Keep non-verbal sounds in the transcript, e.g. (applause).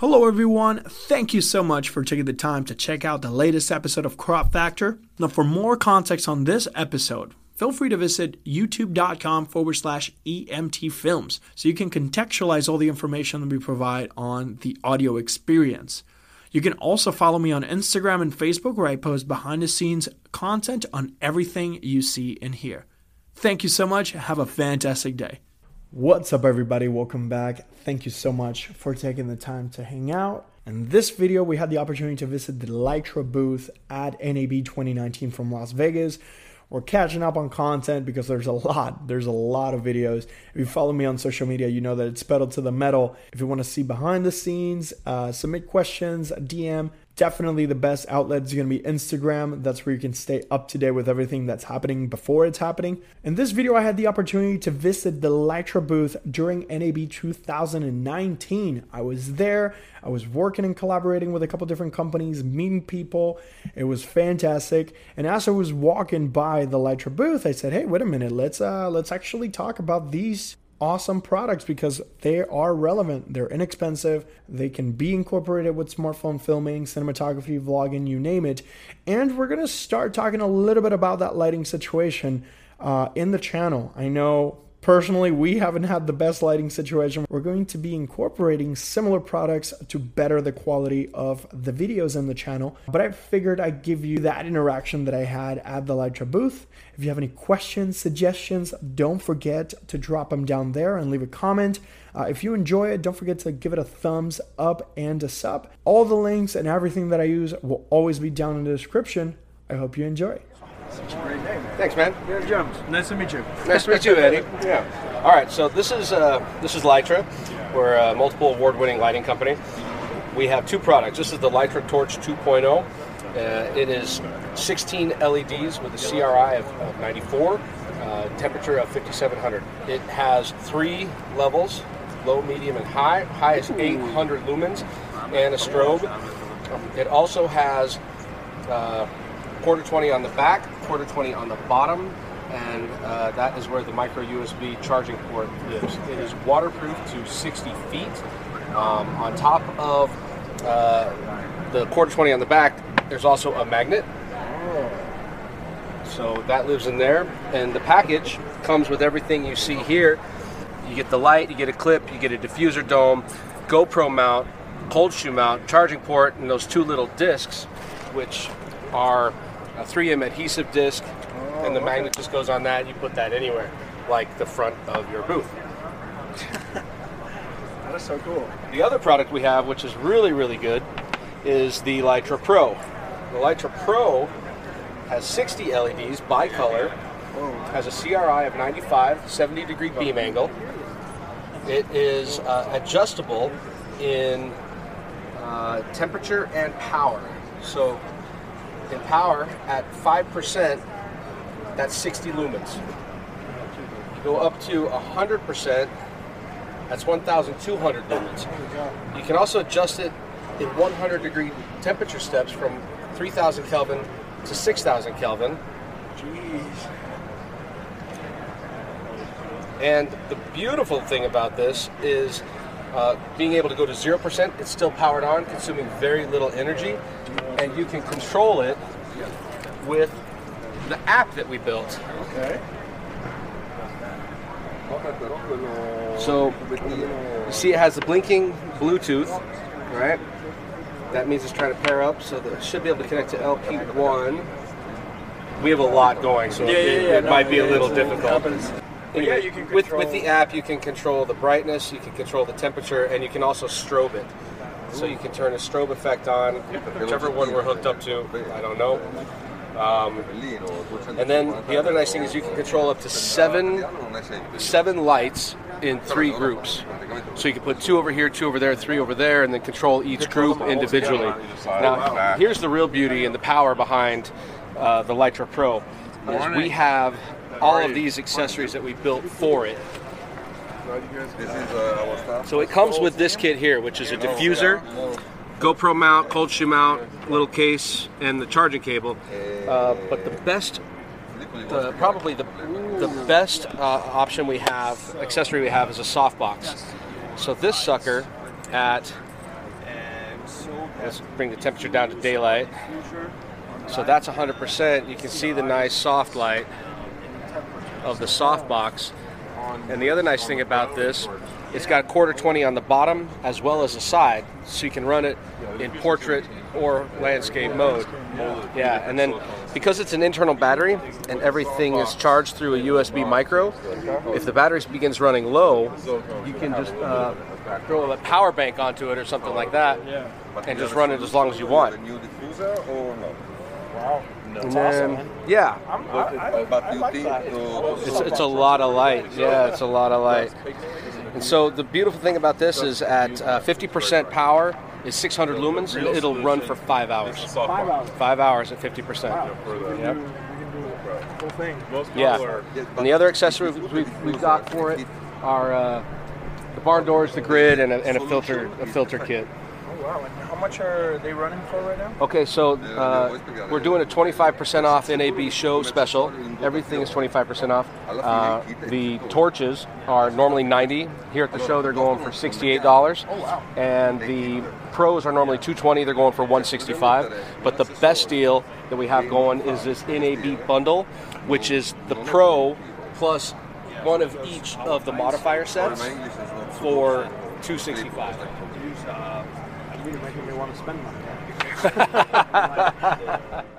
Hello, everyone. Thank you so much for taking the time to check out the latest episode of Crop Factor. Now, for more context on this episode, feel free to visit youtube.com forward slash EMT films so you can contextualize all the information that we provide on the audio experience. You can also follow me on Instagram and Facebook where I post behind the scenes content on everything you see and hear. Thank you so much. Have a fantastic day. What's up, everybody? Welcome back. Thank you so much for taking the time to hang out. In this video, we had the opportunity to visit the Litra booth at NAB 2019 from Las Vegas. We're catching up on content because there's a lot. There's a lot of videos. If you follow me on social media, you know that it's pedal to the metal. If you want to see behind the scenes, uh, submit questions, DM, definitely the best outlet is going to be Instagram. That's where you can stay up to date with everything that's happening before it's happening. In this video, I had the opportunity to visit the Litra booth during NAB 2019. I was there. I was working and collaborating with a couple different companies, meeting people. It was fantastic. And as I was walking by the Litra booth, I said, "Hey, wait a minute. Let's uh, let's actually talk about these awesome products because they are relevant. They're inexpensive. They can be incorporated with smartphone filming, cinematography, vlogging, you name it. And we're going to start talking a little bit about that lighting situation uh, in the channel. I know Personally, we haven't had the best lighting situation. We're going to be incorporating similar products to better the quality of the videos in the channel. But I figured I'd give you that interaction that I had at the Litra booth. If you have any questions, suggestions, don't forget to drop them down there and leave a comment. Uh, if you enjoy it, don't forget to give it a thumbs up and a sub. All the links and everything that I use will always be down in the description. I hope you enjoy. Such a great name. Thanks, man. Eddie Jones. Nice to meet you. Nice to meet you, Eddie. Yeah. All right. So this is uh, this is Litra. We're a multiple award-winning lighting company. We have two products. This is the Litra Torch 2.0. Uh, it is 16 LEDs with a CRI of, of 94, uh, temperature of 5700. It has three levels: low, medium, and high. High is 800 lumens, and a strobe. It also has uh, quarter 20 on the back, quarter 20 on the bottom, and uh, that is where the micro USB charging port lives. It is waterproof to 60 feet. Um, on top of uh, the quarter 20 on the back, there's also a magnet. So that lives in there. And the package comes with everything you see here. You get the light, you get a clip, you get a diffuser dome, GoPro mount, cold shoe mount, charging port, and those two little discs, which are a 3M adhesive disc, oh, and the okay. magnet just goes on that. You put that anywhere, like the front of your booth. (laughs) that is so cool. The other product we have, which is really, really good, is the Litra Pro. The Litra Pro has 60 LEDs bicolor, has a CRI of 95, 70 degree beam angle. It is uh, adjustable in uh, temperature and power. So in power at 5%, that's 60 lumens. Go up to 100%, that's 1,200 lumens. You can also adjust it in 100 degree temperature steps from 3,000 Kelvin to 6,000 Kelvin. Jeez. And the beautiful thing about this is uh, being able to go to 0%, it's still powered on, consuming very little energy, and you can control it with the app that we built. Okay. So you see it has the blinking Bluetooth, right? That means it's trying to pair up, so that it should be able to connect to LP1. We have a lot going, so yeah, it, yeah, it no, might be a little it difficult. Anyway, yeah, you can with control- with the app, you can control the brightness, you can control the temperature, and you can also strobe it. So you can turn a strobe effect on, whichever one we're hooked up to. I don't know. Um, and then the other nice thing is you can control up to seven seven lights in three groups. So you can put two over here, two over there, three over there, and then control each group individually. Now, here's the real beauty and the power behind uh, the Litra Pro. Is we have all of these accessories that we built for it. So it comes with this kit here, which is a diffuser, GoPro mount, cold shoe mount, little case, and the charging cable. Uh, but the best, the, probably the, the best uh, option we have, accessory we have, is a softbox. So this sucker at Let's bring the temperature down to daylight. So that's 100%. You can see the nice soft light of the softbox. And the other nice thing about this, it's got a quarter 20 on the bottom as well as the side, so you can run it in portrait or landscape mode. Yeah, and then because it's an internal battery and everything is charged through a USB micro, if the battery begins running low, you can just uh, throw a power bank onto it or something like that, and just run it as long as you want. new diffuser or no? Wow. Yeah, I, I, I like. It's, it's a lot of light. Yeah, it's a lot of light. And so the beautiful thing about this is at uh, 50% power is 600 lumens. and It'll run for five hours. Five hours. Five hours at 50%. Wow. So we can Yep. do, we can do the whole thing. Yeah. And the other accessories we've, we've got for it are uh, the barn doors, the grid, and a, and a filter a filter kit. Wow. And how much are they running for right now? Okay, so uh, we're doing a 25% off NAB show special. Everything is 25% off. Uh, the torches are normally 90. Here at the show, they're going for $68. And the pros are normally 220. They're going for 165. But the best deal that we have going is this NAB bundle, which is the pro plus one of each of the modifier sets my English is not so for 265. You're making me want to spend money. (laughs) (laughs) (laughs)